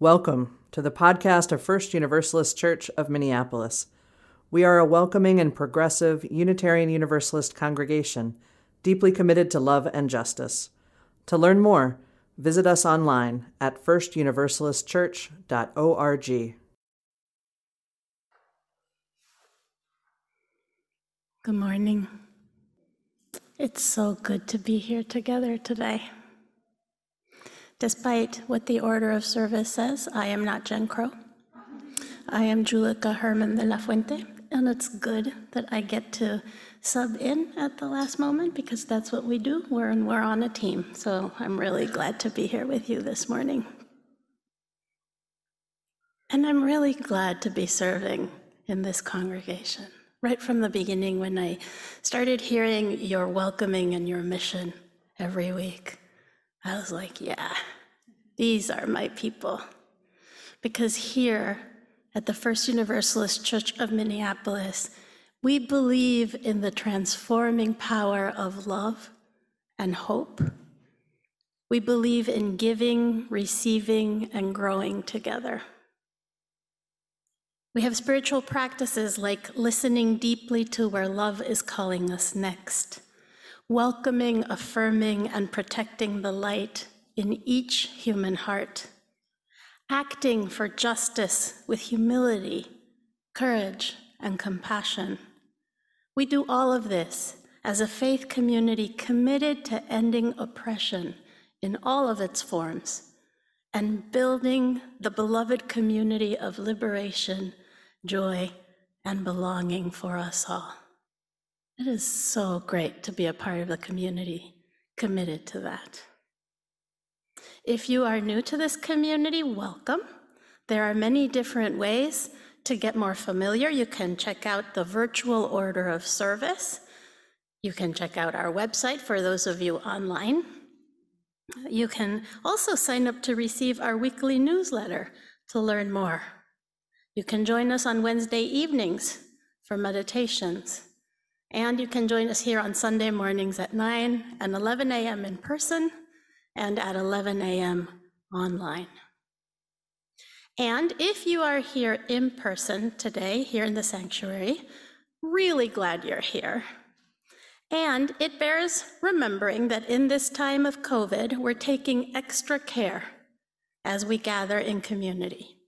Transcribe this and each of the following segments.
Welcome to the podcast of First Universalist Church of Minneapolis. We are a welcoming and progressive Unitarian Universalist congregation, deeply committed to love and justice. To learn more, visit us online at firstuniversalistchurch.org. Good morning. It's so good to be here together today. Despite what the order of service says, I am not Jen Crow. I am Julica Hermann de la Fuente, and it's good that I get to sub in at the last moment because that's what we do. We're, we're on a team, so I'm really glad to be here with you this morning. And I'm really glad to be serving in this congregation. Right from the beginning, when I started hearing your welcoming and your mission every week, I was like, yeah, these are my people. Because here at the First Universalist Church of Minneapolis, we believe in the transforming power of love and hope. We believe in giving, receiving, and growing together. We have spiritual practices like listening deeply to where love is calling us next, welcoming, affirming, and protecting the light in each human heart, acting for justice with humility, courage, and compassion. We do all of this as a faith community committed to ending oppression in all of its forms and building the beloved community of liberation, joy, and belonging for us all. It is so great to be a part of the community committed to that. If you are new to this community, welcome. There are many different ways to get more familiar. You can check out the virtual order of service. You can check out our website for those of you online. You can also sign up to receive our weekly newsletter to learn more. You can join us on Wednesday evenings for meditations. And you can join us here on Sunday mornings at 9 and 11 a.m. in person and at 11 a.m. online. And if you are here in person today, here in the sanctuary, really glad you're here. And it bears remembering that in this time of COVID, we're taking extra care as we gather in community.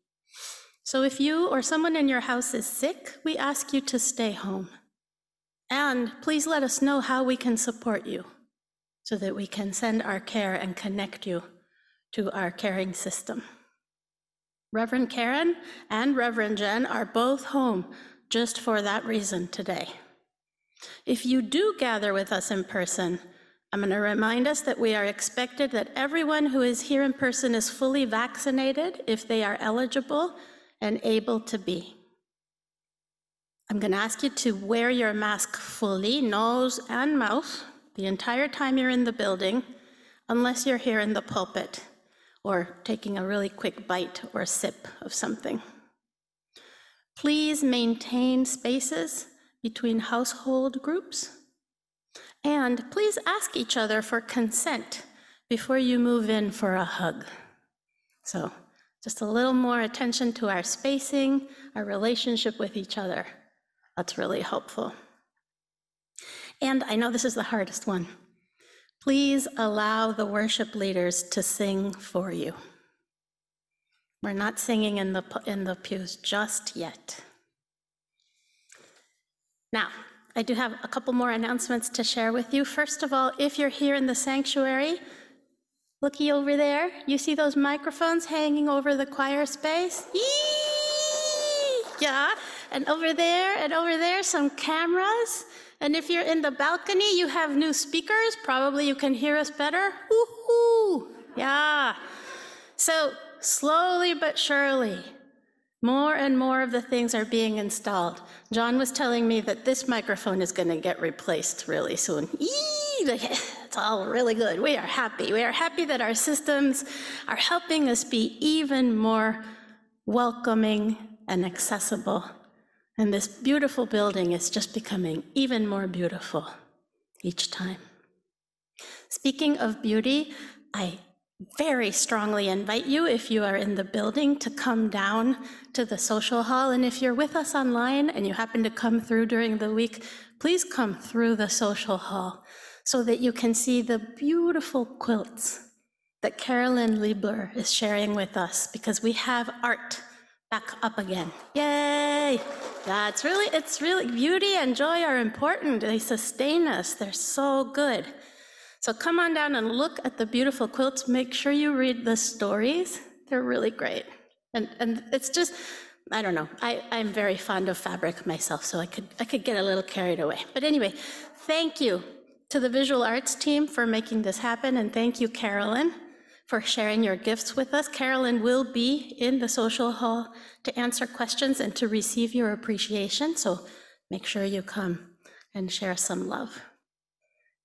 So if you or someone in your house is sick, we ask you to stay home. And please let us know how we can support you so that we can send our care and connect you to our caring system. Reverend Karen and Reverend Jen are both home just for that reason today. If you do gather with us in person, I'm going to remind us that we are expected that everyone who is here in person is fully vaccinated if they are eligible and able to be. I'm going to ask you to wear your mask fully, nose and mouth, the entire time you're in the building, unless you're here in the pulpit or taking a really quick bite or sip of something. Please maintain spaces between household groups. And please ask each other for consent before you move in for a hug. So, just a little more attention to our spacing, our relationship with each other. That's really helpful. And I know this is the hardest one. Please allow the worship leaders to sing for you. We're not singing in the, in the pews just yet. Now, I do have a couple more announcements to share with you. First of all, if you're here in the sanctuary, looky over there, you see those microphones hanging over the choir space? Yeah, and over there and over there, some cameras. And if you're in the balcony, you have new speakers. Probably you can hear us better. Woohoo! Yeah. So slowly but surely, more and more of the things are being installed. John was telling me that this microphone is going to get replaced really soon. It's all really good. We are happy. We are happy that our systems are helping us be even more welcoming and accessible and this beautiful building is just becoming even more beautiful each time. Speaking of beauty, I very strongly invite you, if you are in the building, to come down to the social hall. And if you're with us online and you happen to come through during the week, please come through the social hall so that you can see the beautiful quilts that Carolyn Liebler is sharing with us because we have art back up again. Yay! That's really, it's really, beauty and joy are important. They sustain us, they're so good. So come on down and look at the beautiful quilts. Make sure you read the stories. They're really great. And, and it's just, I don't know, I, I'm very fond of fabric myself, so I could, I could get a little carried away. But anyway, thank you to the visual arts team for making this happen, and thank you, Carolyn, for sharing your gifts with us. Carolyn will be in the social hall to answer questions and to receive your appreciation, so make sure you come and share some love.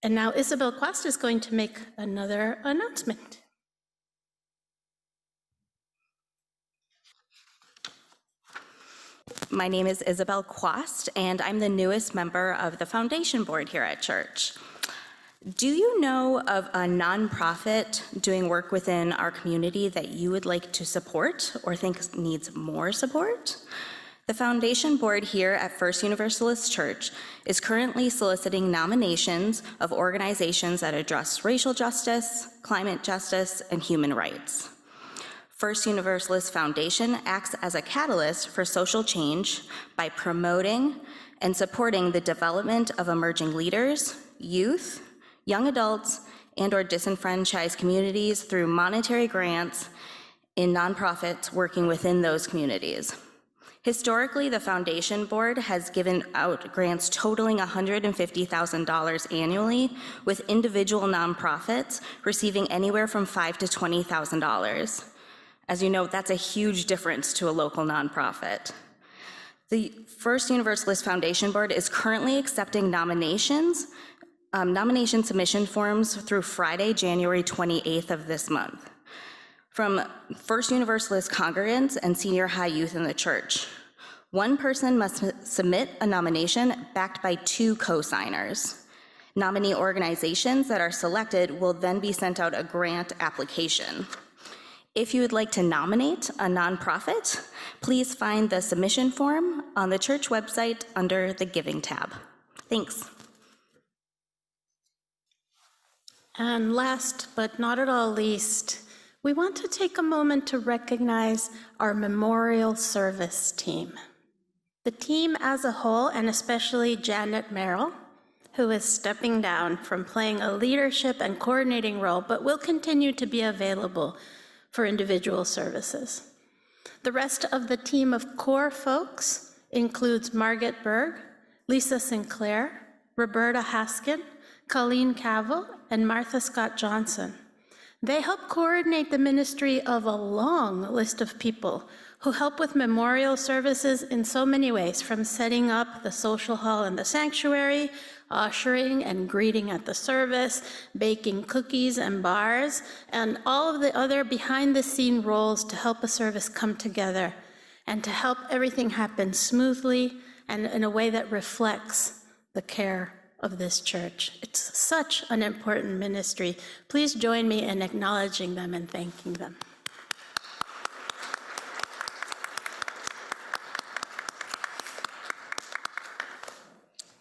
And now Isabel Quast is going to make another announcement. My name is Isabel Quast, and I'm the newest member of the foundation board here at church. Do you know of a nonprofit doing work within our community that you would like to support or think needs more support? The foundation board here at First Universalist Church is currently soliciting nominations of organizations that address racial justice, climate justice, and human rights. First Universalist Foundation acts as a catalyst for social change by promoting and supporting the development of emerging leaders, youth, young adults, and or disenfranchised communities through monetary grants in nonprofits working within those communities. Historically, the Foundation Board has given out grants totaling $150,000 annually, with individual nonprofits receiving anywhere from $5,000 to $20,000. As you know, that's a huge difference to a local nonprofit. The First Universalist Foundation Board is currently accepting nominations um, nomination submission forms through Friday, January 28th of this month from First Universalist congregants and senior high youth in the church. One person must submit a nomination backed by two co-signers. Nominee organizations that are selected will then be sent out a grant application. If you would like to nominate a nonprofit, please find the submission form on the church website under the Giving tab. Thanks. And last but not at all least, we want to take a moment to recognize our memorial service team. The team as a whole, and especially Janet Merrill, who is stepping down from playing a leadership and coordinating role, but will continue to be available for individual services. The rest of the team of core folks includes Margaret Berg, Lisa Sinclair, Roberta Haskin, Colleen Cavill, and Martha Scott Johnson. They help coordinate the ministry of a long list of people who help with memorial services in so many ways, from setting up the social hall in the sanctuary, ushering and greeting at the service, baking cookies and bars, and all of the other behind the scene roles to help a service come together and to help everything happen smoothly and in a way that reflects the care of this church. It's such an important ministry. Please join me in acknowledging them and thanking them.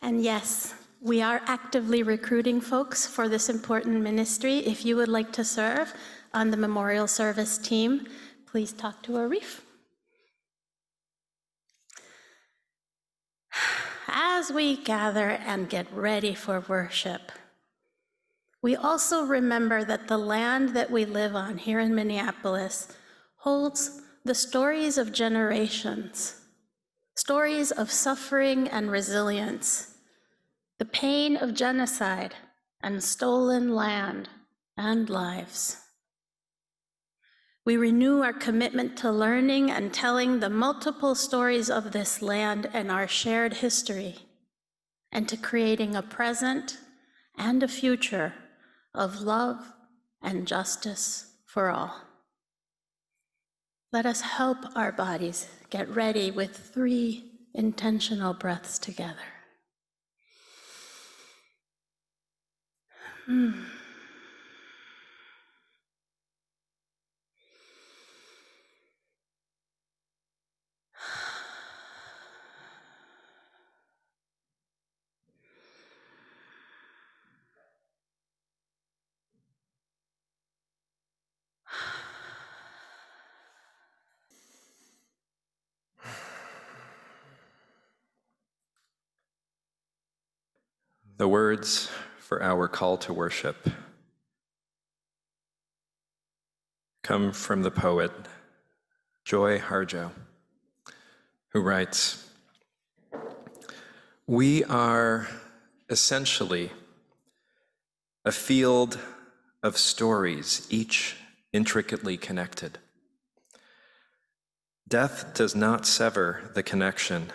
And yes, we are actively recruiting folks for this important ministry. If you would like to serve on the memorial service team, please talk to Arif. As we gather and get ready for worship, we also remember that the land that we live on here in Minneapolis holds the stories of generations, stories of suffering and resilience, the pain of genocide and stolen land and lives. We renew our commitment to learning and telling the multiple stories of this land and our shared history, and to creating a present and a future of love and justice for all. Let us help our bodies get ready with three intentional breaths together. Hmm. The words for our call to worship come from the poet Joy Harjo, who writes We are essentially a field of stories, each intricately connected. Death does not sever the connection.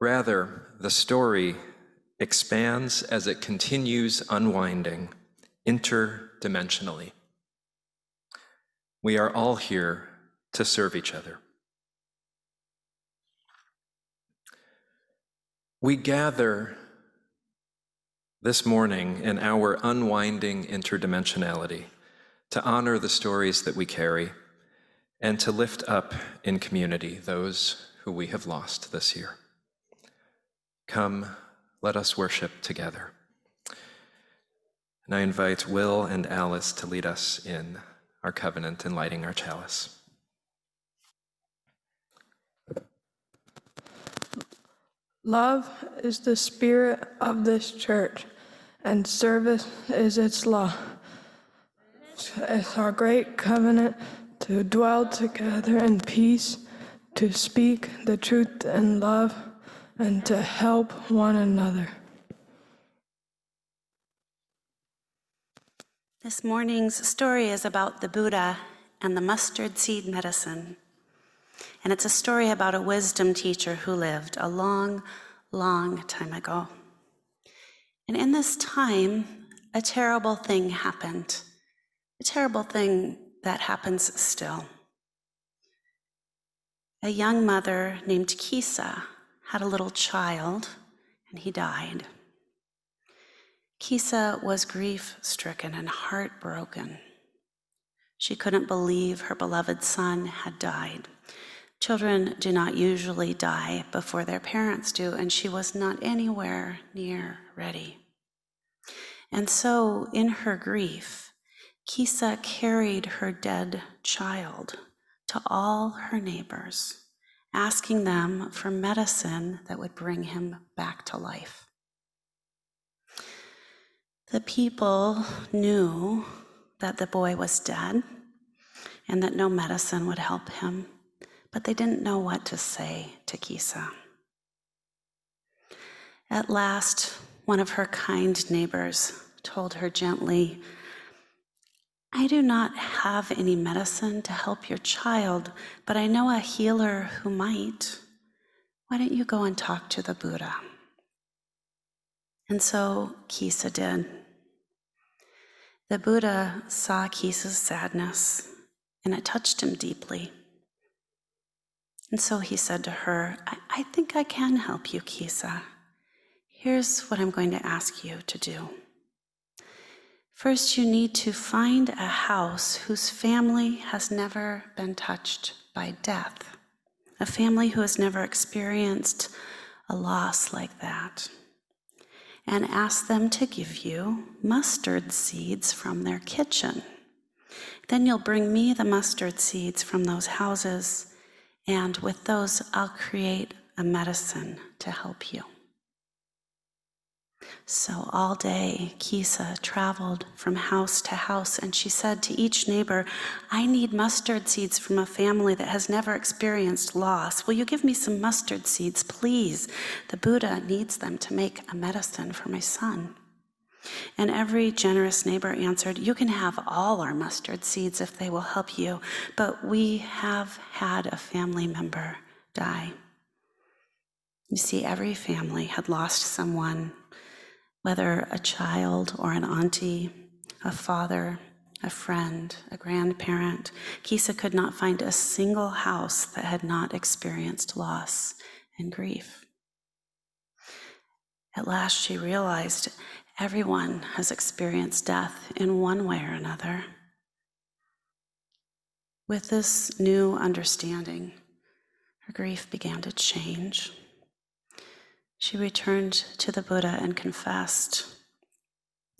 Rather, the story expands as it continues unwinding interdimensionally. We are all here to serve each other. We gather this morning in our unwinding interdimensionality to honor the stories that we carry and to lift up in community those who we have lost this year. Come, let us worship together. And I invite Will and Alice to lead us in our covenant in lighting our chalice. Love is the spirit of this church, and service is its law. It's our great covenant to dwell together in peace, to speak the truth in love, and to help one another. This morning's story is about the Buddha and the mustard seed medicine. And it's a story about a wisdom teacher who lived a long, long time ago. And in this time, a terrible thing happened, a terrible thing that happens still. A young mother named Kisa had a little child, and he died. Kisa was grief stricken and heartbroken. She couldn't believe her beloved son had died. Children do not usually die before their parents do, and she was not anywhere near ready. And so, in her grief, Kisa carried her dead child to all her neighbors, asking them for medicine that would bring him back to life. The people knew that the boy was dead and that no medicine would help him, but they didn't know what to say to Kisa. At last, one of her kind neighbors told her gently, I do not have any medicine to help your child, but I know a healer who might. Why don't you go and talk to the Buddha? And so Kisa did. The Buddha saw Kisa's sadness, and it touched him deeply. And so he said to her, I, I think I can help you, Kisa. Here's what I'm going to ask you to do. First, you need to find a house whose family has never been touched by death, a family who has never experienced a loss like that and ask them to give you mustard seeds from their kitchen. Then you'll bring me the mustard seeds from those houses, and with those, I'll create a medicine to help you. So all day, Kisa traveled from house to house, and she said to each neighbor, I need mustard seeds from a family that has never experienced loss. Will you give me some mustard seeds, please? The Buddha needs them to make a medicine for my son. And every generous neighbor answered, You can have all our mustard seeds if they will help you, but we have had a family member die. You see, every family had lost someone whether a child or an auntie, a father, a friend, a grandparent, Kisa could not find a single house that had not experienced loss and grief. At last, she realized everyone has experienced death in one way or another. With this new understanding, her grief began to change. She returned to the Buddha and confessed,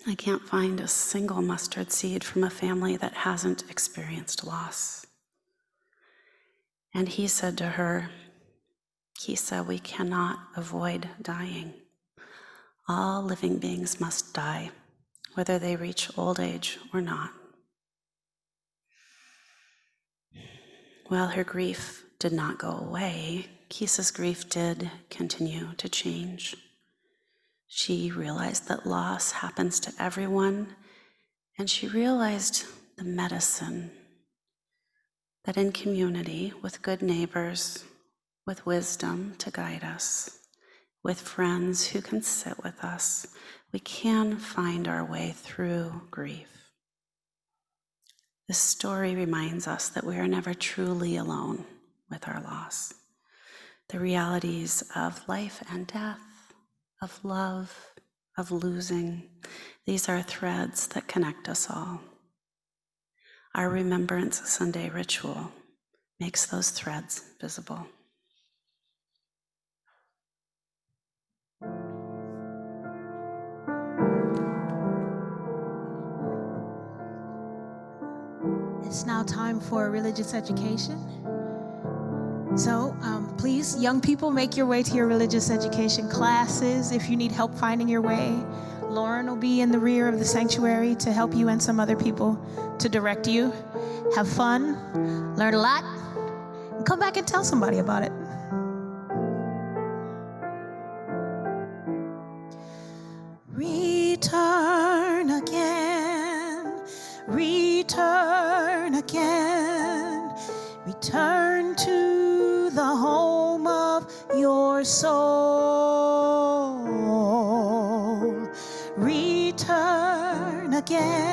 I can't find a single mustard seed from a family that hasn't experienced loss. And he said to her, Kisa, we cannot avoid dying. All living beings must die, whether they reach old age or not. While her grief did not go away, Kisa's grief did continue to change. She realized that loss happens to everyone, and she realized the medicine that in community with good neighbors, with wisdom to guide us, with friends who can sit with us, we can find our way through grief. This story reminds us that we are never truly alone with our loss. The realities of life and death, of love, of losing, these are threads that connect us all. Our Remembrance Sunday ritual makes those threads visible. It's now time for religious education. So um, please, young people, make your way to your religious education classes. If you need help finding your way, Lauren will be in the rear of the sanctuary to help you and some other people to direct you. Have fun, learn a lot, and come back and tell somebody about it. Return again, return again, soul. Return again,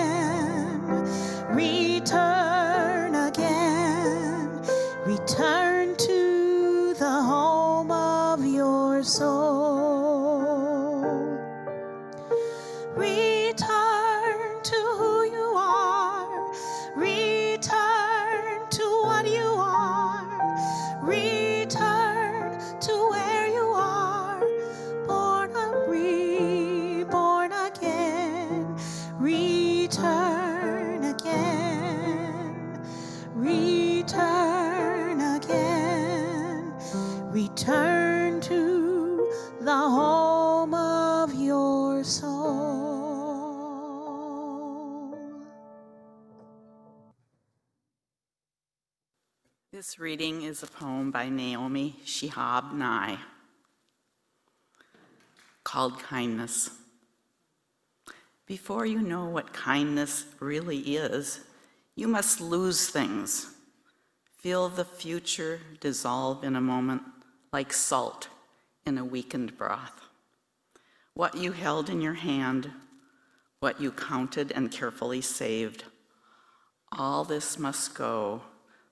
reading is a poem by Naomi Shihab Nye called Kindness. Before you know what kindness really is, you must lose things. Feel the future dissolve in a moment like salt in a weakened broth. What you held in your hand, what you counted and carefully saved, all this must go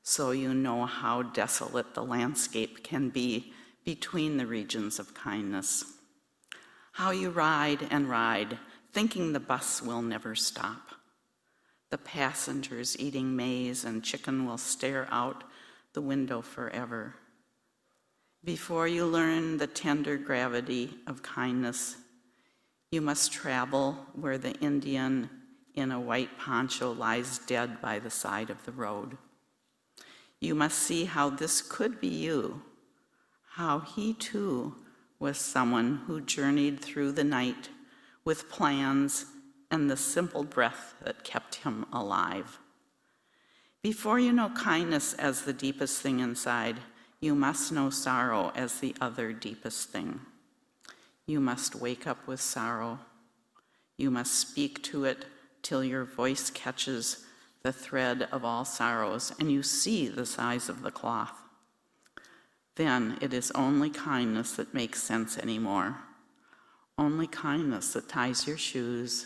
so you know how desolate the landscape can be between the regions of kindness. How you ride and ride, thinking the bus will never stop. The passengers eating maize and chicken will stare out the window forever. Before you learn the tender gravity of kindness, you must travel where the Indian in a white poncho lies dead by the side of the road. You must see how this could be you, how he too was someone who journeyed through the night with plans and the simple breath that kept him alive. Before you know kindness as the deepest thing inside, you must know sorrow as the other deepest thing. You must wake up with sorrow. You must speak to it till your voice catches the thread of all sorrows and you see the size of the cloth. Then it is only kindness that makes sense anymore. Only kindness that ties your shoes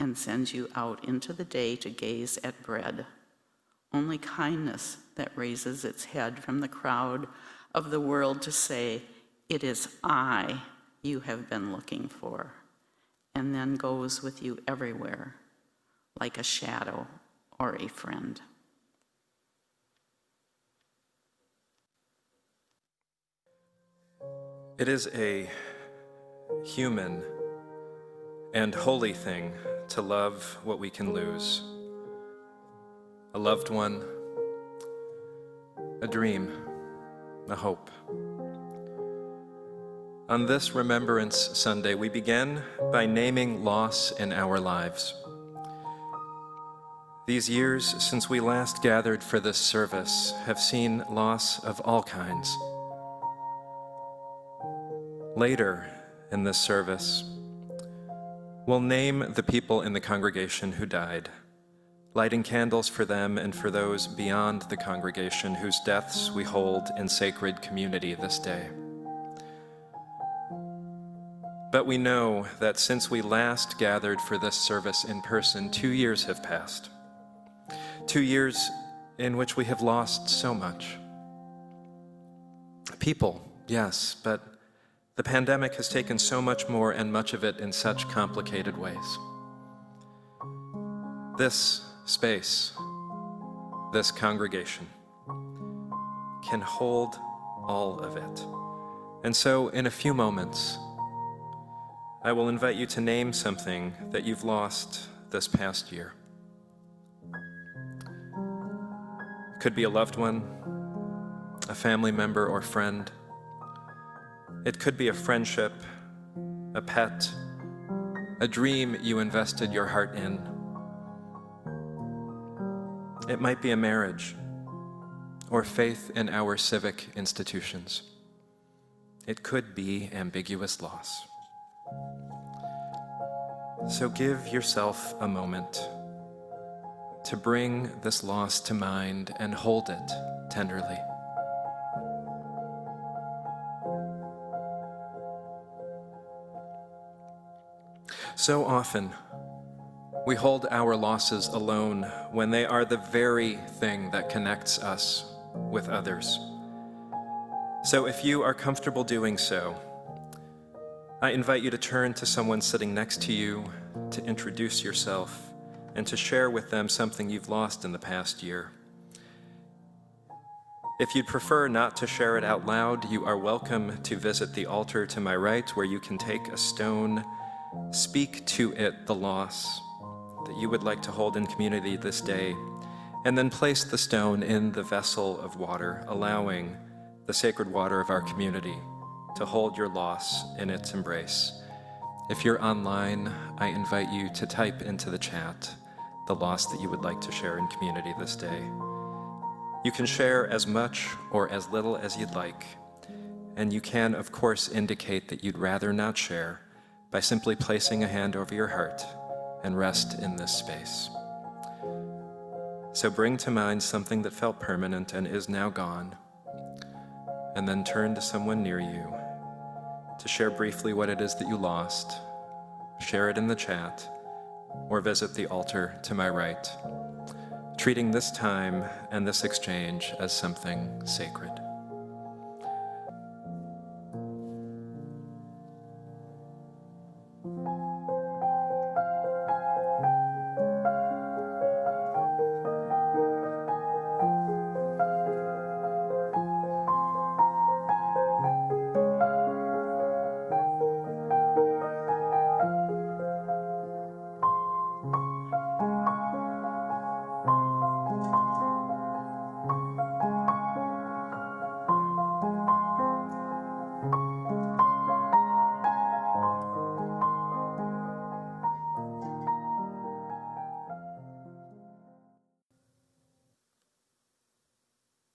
and sends you out into the day to gaze at bread. Only kindness that raises its head from the crowd of the world to say, It is I you have been looking for, and then goes with you everywhere like a shadow or a friend. It is a human and holy thing to love what we can lose a loved one, a dream, a hope. On this Remembrance Sunday, we begin by naming loss in our lives. These years since we last gathered for this service have seen loss of all kinds. Later in this service, we'll name the people in the congregation who died, lighting candles for them and for those beyond the congregation whose deaths we hold in sacred community this day. But we know that since we last gathered for this service in person, two years have passed. Two years in which we have lost so much. People, yes, but the pandemic has taken so much more and much of it in such complicated ways. This space, this congregation, can hold all of it. And so, in a few moments, I will invite you to name something that you've lost this past year. Could be a loved one, a family member or friend. It could be a friendship, a pet, a dream you invested your heart in. It might be a marriage or faith in our civic institutions. It could be ambiguous loss. So give yourself a moment to bring this loss to mind and hold it tenderly. So often, we hold our losses alone when they are the very thing that connects us with others. So if you are comfortable doing so, I invite you to turn to someone sitting next to you to introduce yourself and to share with them something you've lost in the past year. If you'd prefer not to share it out loud, you are welcome to visit the altar to my right, where you can take a stone, speak to it the loss that you would like to hold in community this day, and then place the stone in the vessel of water, allowing the sacred water of our community to hold your loss in its embrace. If you're online, I invite you to type into the chat the loss that you would like to share in community this day. You can share as much or as little as you'd like, and you can, of course, indicate that you'd rather not share by simply placing a hand over your heart and rest in this space. So bring to mind something that felt permanent and is now gone, and then turn to someone near you to share briefly what it is that you lost, share it in the chat, or visit the altar to my right, treating this time and this exchange as something sacred.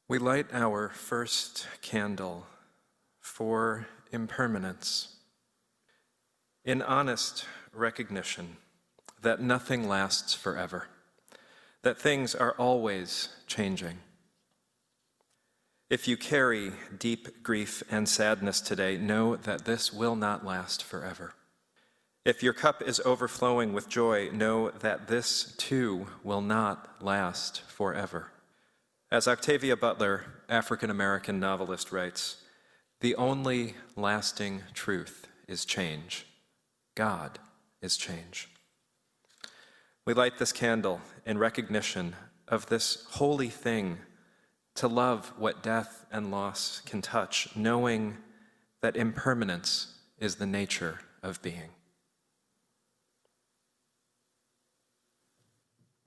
We light our first candle for impermanence in honest recognition that nothing lasts forever, that things are always changing. If you carry deep grief and sadness today, know that this will not last forever. If your cup is overflowing with joy, know that this too will not last forever. As Octavia Butler, African American novelist, writes, the only lasting truth is change. God is change. We light this candle in recognition of this holy thing to love what death and loss can touch, knowing that impermanence is the nature of being.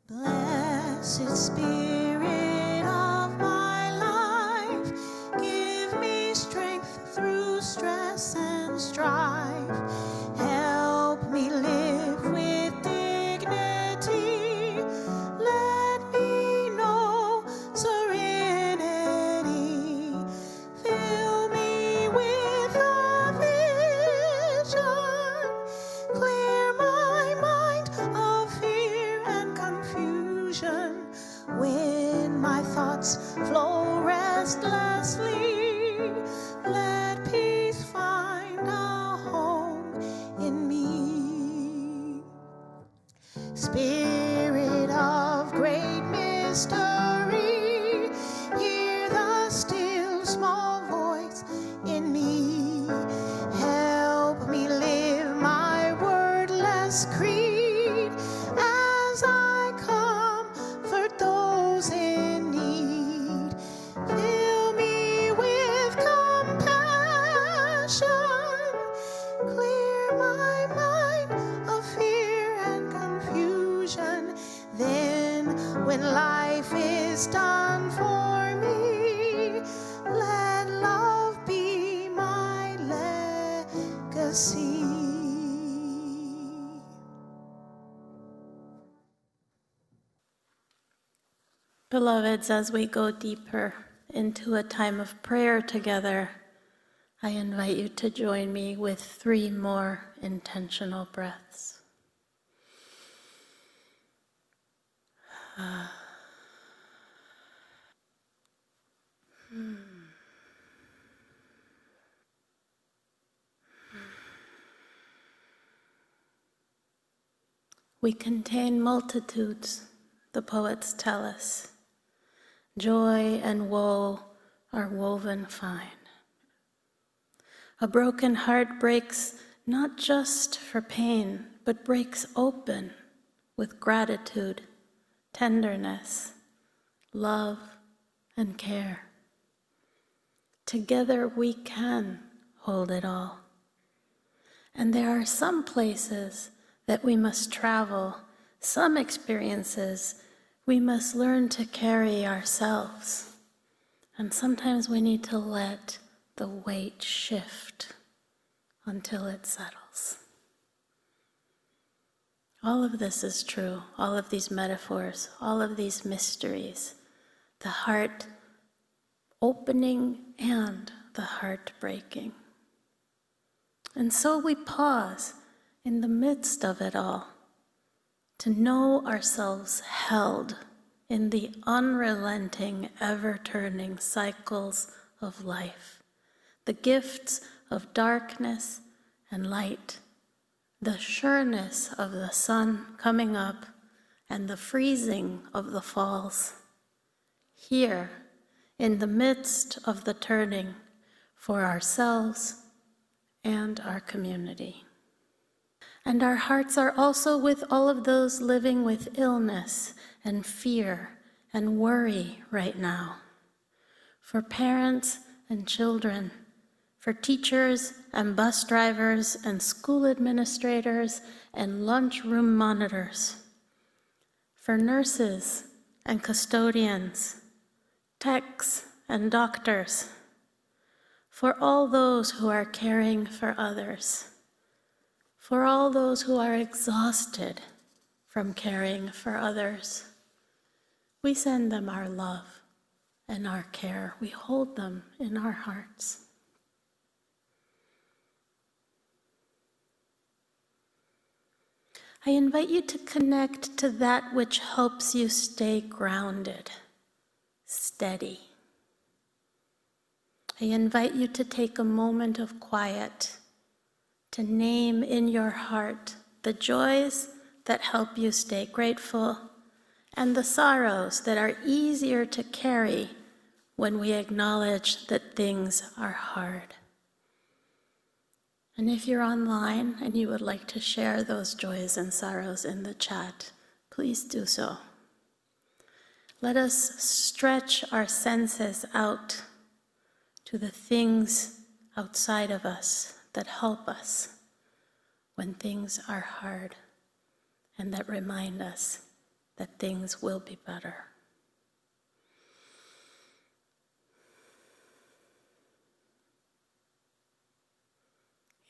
Blessed Spirit. Strive, Help me live with dignity. Let me know serenity. Fill me with a vision. Clear my mind of fear and confusion. When my thoughts flow restless. Beloveds, as we go deeper into a time of prayer together, I invite you to join me with three more intentional breaths. We contain multitudes, the poets tell us. Joy and woe are woven fine. A broken heart breaks not just for pain, but breaks open with gratitude, tenderness, love, and care. Together we can hold it all. And there are some places that we must travel, some experiences we must learn to carry ourselves. And sometimes we need to let the weight shift until it settles. All of this is true, all of these metaphors, all of these mysteries, the heart opening and the heart breaking. And so we pause in the midst of it all to know ourselves held in the unrelenting, ever turning cycles of life, the gifts of darkness and light, the sureness of the sun coming up, and the freezing of the falls. Here, in the midst of the turning for ourselves and our community. And our hearts are also with all of those living with illness and fear and worry right now. For parents and children, for teachers and bus drivers and school administrators and lunchroom monitors, for nurses and custodians, techs and doctors, for all those who are caring for others for all those who are exhausted from caring for others. We send them our love and our care. We hold them in our hearts. I invite you to connect to that which helps you stay grounded, steady. I invite you to take a moment of quiet to name in your heart the joys that help you stay grateful and the sorrows that are easier to carry when we acknowledge that things are hard. And if you're online and you would like to share those joys and sorrows in the chat, please do so. Let us stretch our senses out to the things outside of us that help us when things are hard and that remind us that things will be better.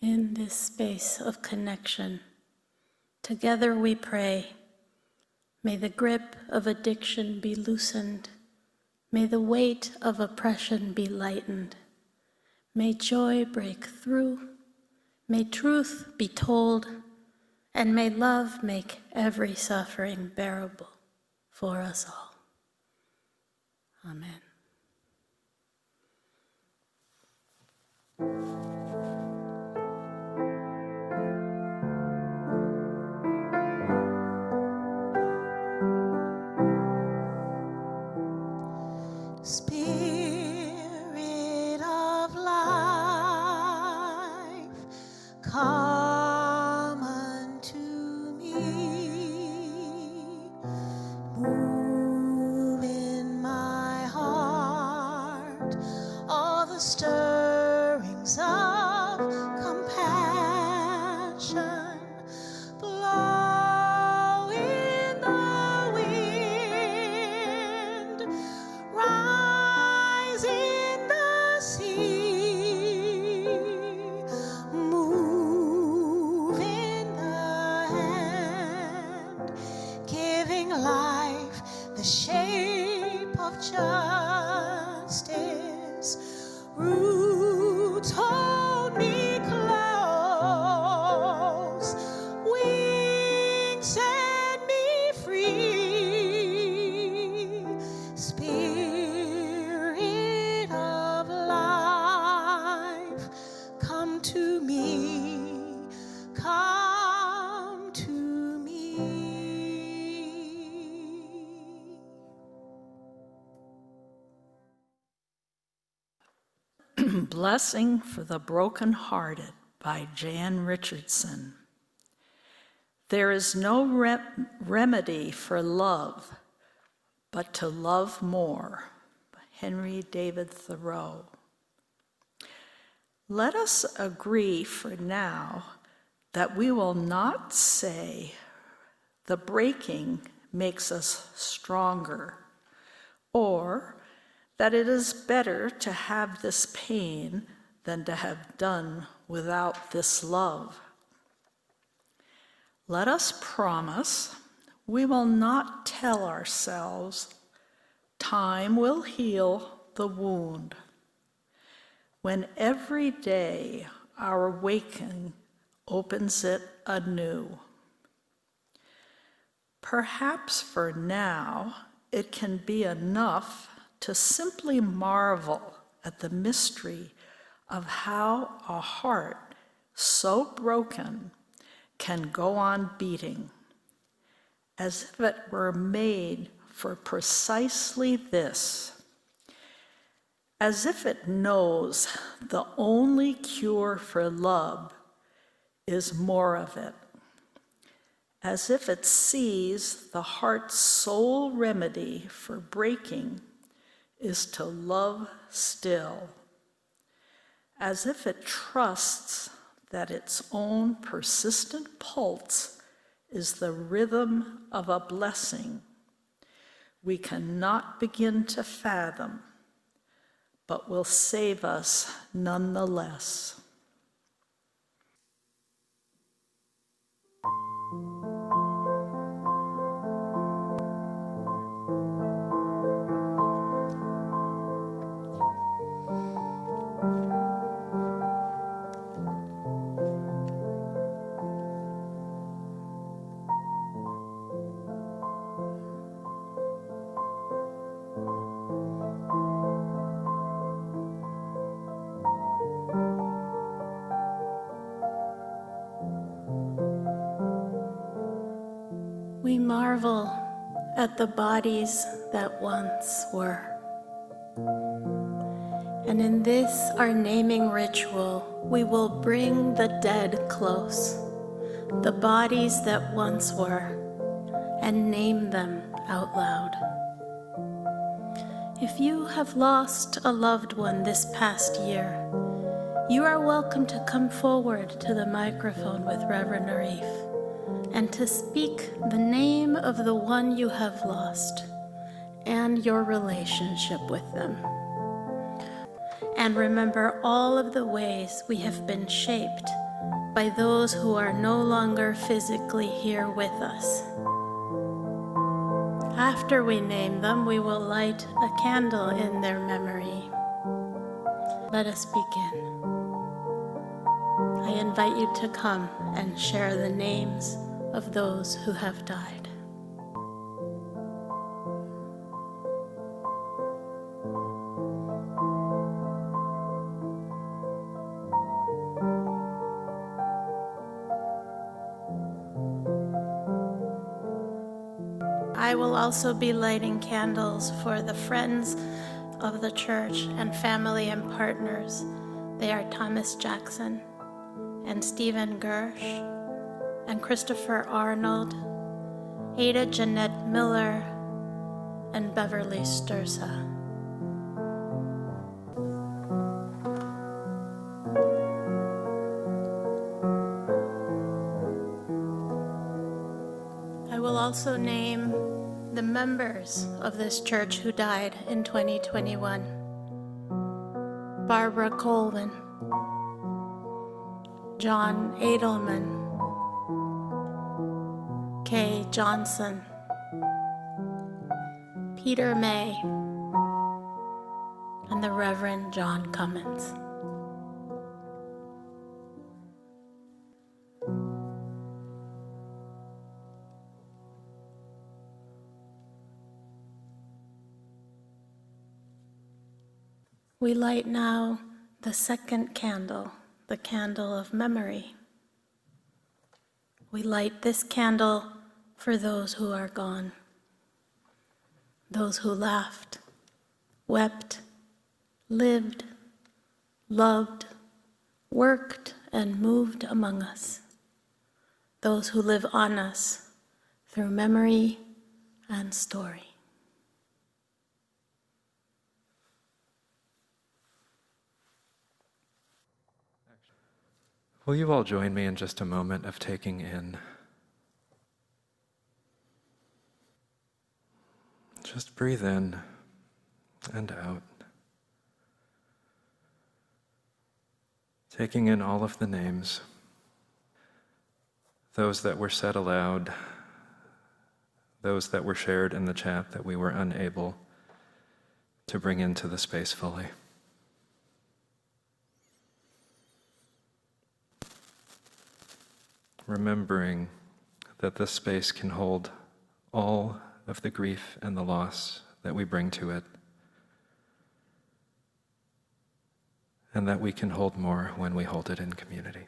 In this space of connection, together we pray. May the grip of addiction be loosened. May the weight of oppression be lightened. May joy break through. May truth be told, and may love make every suffering bearable for us all. Amen. Blessing for the Brokenhearted by Jan Richardson. There is no re- remedy for love but to love more. Henry David Thoreau. Let us agree for now that we will not say the breaking makes us stronger or that it is better to have this pain than to have done without this love. Let us promise we will not tell ourselves time will heal the wound when every day our waking opens it anew. Perhaps for now it can be enough to simply marvel at the mystery of how a heart so broken can go on beating, as if it were made for precisely this, as if it knows the only cure for love is more of it, as if it sees the heart's sole remedy for breaking is to love still, as if it trusts that its own persistent pulse is the rhythm of a blessing we cannot begin to fathom, but will save us nonetheless. At the bodies that once were. And in this, our naming ritual, we will bring the dead close, the bodies that once were, and name them out loud. If you have lost a loved one this past year, you are welcome to come forward to the microphone with Reverend Arif and to speak the name of the one you have lost and your relationship with them. And remember all of the ways we have been shaped by those who are no longer physically here with us. After we name them, we will light a candle in their memory. Let us begin. I invite you to come and share the names of those who have died. I will also be lighting candles for the friends of the church and family and partners. They are Thomas Jackson and Stephen Gersh and Christopher Arnold, Ada Jeanette Miller, and Beverly Sturza. I will also name the members of this church who died in 2021 Barbara Colvin, John Adelman. Kay Johnson, Peter May, and the Reverend John Cummins. We light now the second candle, the candle of memory. We light this candle for those who are gone, those who laughed, wept, lived, loved, worked, and moved among us, those who live on us through memory and story. Will you all join me in just a moment of taking in? Just breathe in and out. Taking in all of the names, those that were said aloud, those that were shared in the chat that we were unable to bring into the space fully. remembering that this space can hold all of the grief and the loss that we bring to it, and that we can hold more when we hold it in community.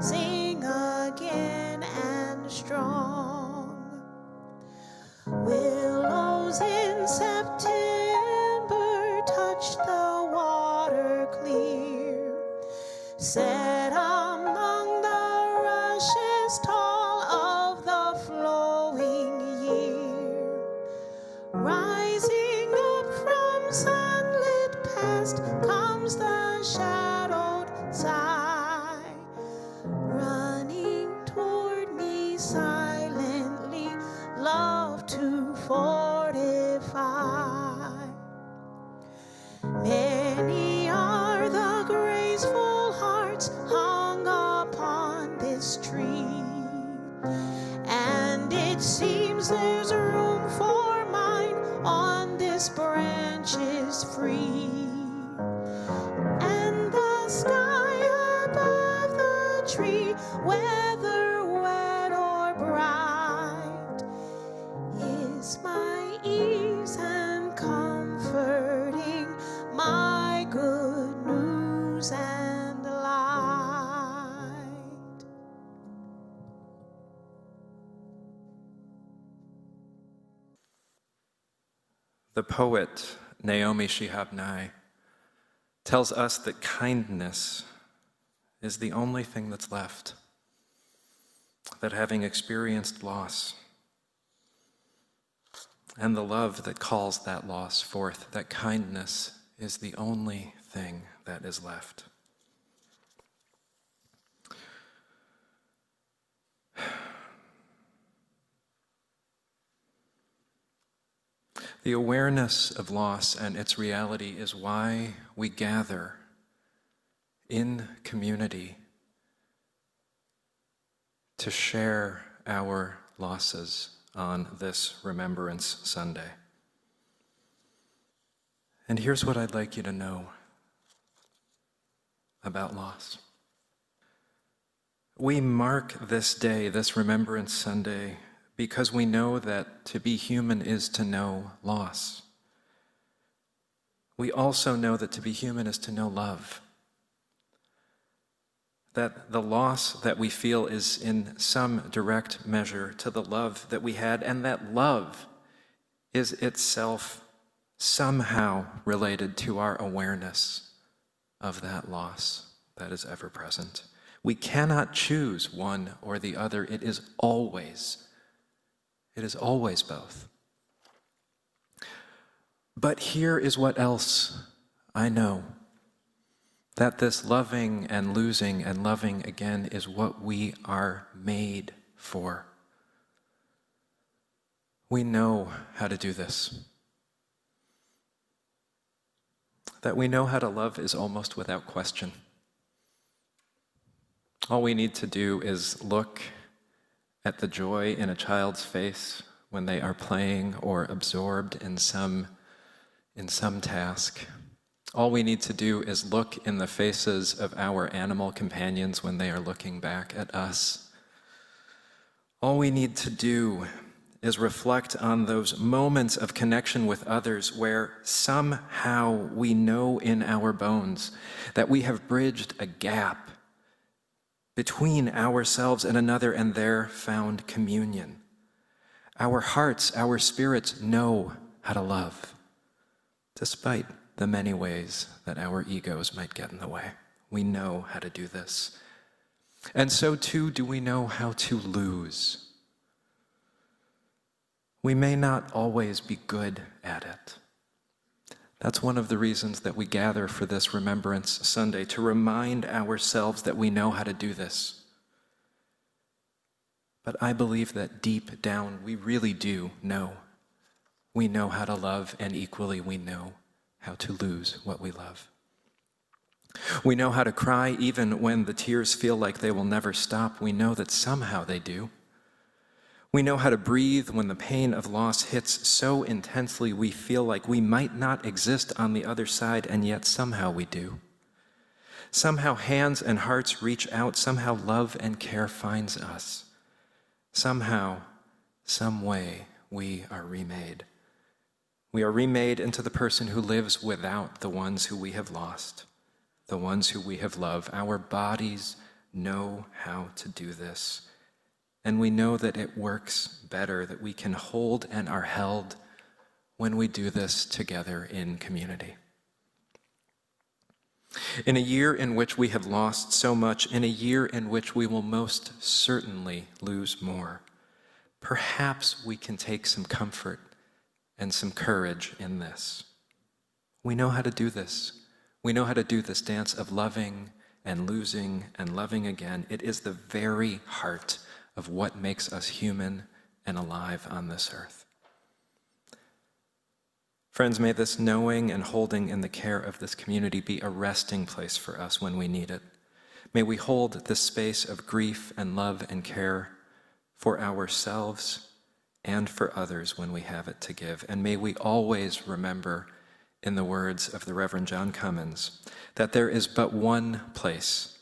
The poet Naomi Shihab Nye tells us that kindness is the only thing that's left. That having experienced loss and the love that calls that loss forth, that kindness is the only thing that is left. The awareness of loss and its reality is why we gather in community to share our losses on this Remembrance Sunday. And here's what I'd like you to know about loss. We mark this day, this Remembrance Sunday, because we know that to be human is to know loss. We also know that to be human is to know love. That the loss that we feel is in some direct measure to the love that we had, and that love is itself somehow related to our awareness of that loss that is ever present. We cannot choose one or the other. It is always, it is always both. But here is what else I know that this loving and losing and loving again is what we are made for. We know how to do this. That we know how to love is almost without question. All we need to do is look at the joy in a child's face when they are playing or absorbed in some, in some task. All we need to do is look in the faces of our animal companions when they are looking back at us. All we need to do is reflect on those moments of connection with others where somehow we know in our bones that we have bridged a gap between ourselves and another and there found communion. Our hearts, our spirits know how to love, despite the many ways that our egos might get in the way. We know how to do this. And so too do we know how to lose. We may not always be good at it. That's one of the reasons that we gather for this Remembrance Sunday, to remind ourselves that we know how to do this. But I believe that deep down, we really do know. We know how to love, and equally, we know how to lose what we love. We know how to cry even when the tears feel like they will never stop. We know that somehow they do. We know how to breathe when the pain of loss hits so intensely we feel like we might not exist on the other side, and yet somehow we do. Somehow hands and hearts reach out, somehow love and care finds us. Somehow, some way, we are remade. We are remade into the person who lives without the ones who we have lost, the ones who we have loved. Our bodies know how to do this. And we know that it works better, that we can hold and are held when we do this together in community. In a year in which we have lost so much, in a year in which we will most certainly lose more, perhaps we can take some comfort and some courage in this. We know how to do this. We know how to do this dance of loving and losing and loving again. It is the very heart of what makes us human and alive on this earth. Friends, may this knowing and holding in the care of this community be a resting place for us when we need it. May we hold this space of grief and love and care for ourselves and for others when we have it to give. And may we always remember, in the words of the Reverend John Cummins, that there is but one place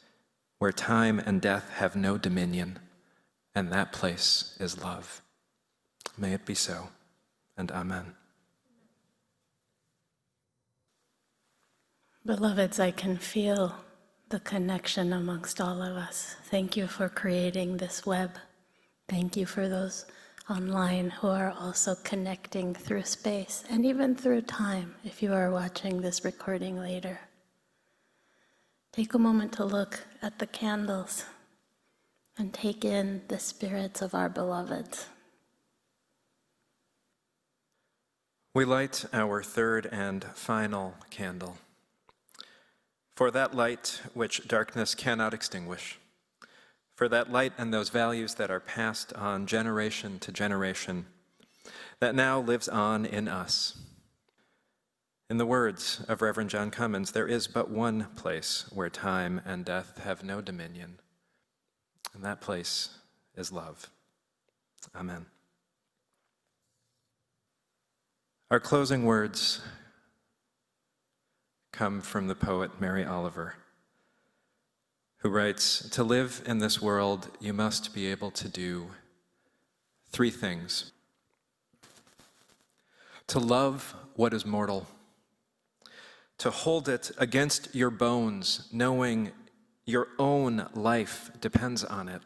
where time and death have no dominion and that place is love. May it be so, and amen. Beloveds, I can feel the connection amongst all of us. Thank you for creating this web. Thank you for those online who are also connecting through space and even through time if you are watching this recording later. Take a moment to look at the candles and take in the spirits of our beloveds. We light our third and final candle. For that light which darkness cannot extinguish, for that light and those values that are passed on generation to generation, that now lives on in us. In the words of Reverend John Cummins, there is but one place where time and death have no dominion, and that place is love. Amen. Our closing words come from the poet Mary Oliver, who writes To live in this world, you must be able to do three things to love what is mortal to hold it against your bones, knowing your own life depends on it.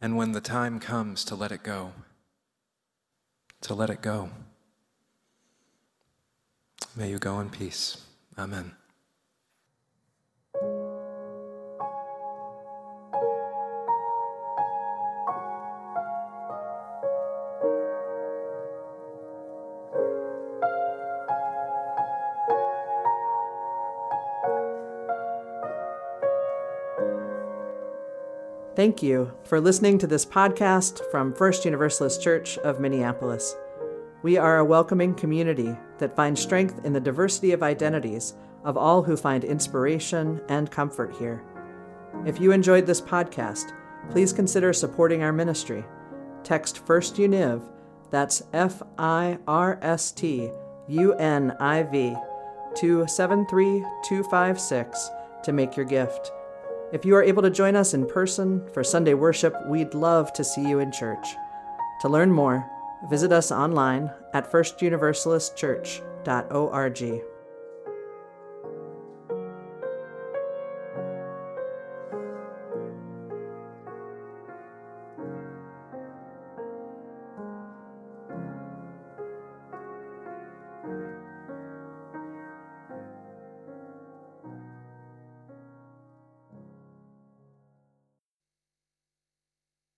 And when the time comes to let it go, to let it go. May you go in peace. Amen. Thank you for listening to this podcast from First Universalist Church of Minneapolis. We are a welcoming community that finds strength in the diversity of identities of all who find inspiration and comfort here. If you enjoyed this podcast, please consider supporting our ministry. Text First Univ, that's F I R S T U N I V, to 73256 to make your gift. If you are able to join us in person for Sunday worship, we'd love to see you in church. To learn more, visit us online at firstuniversalistchurch.org.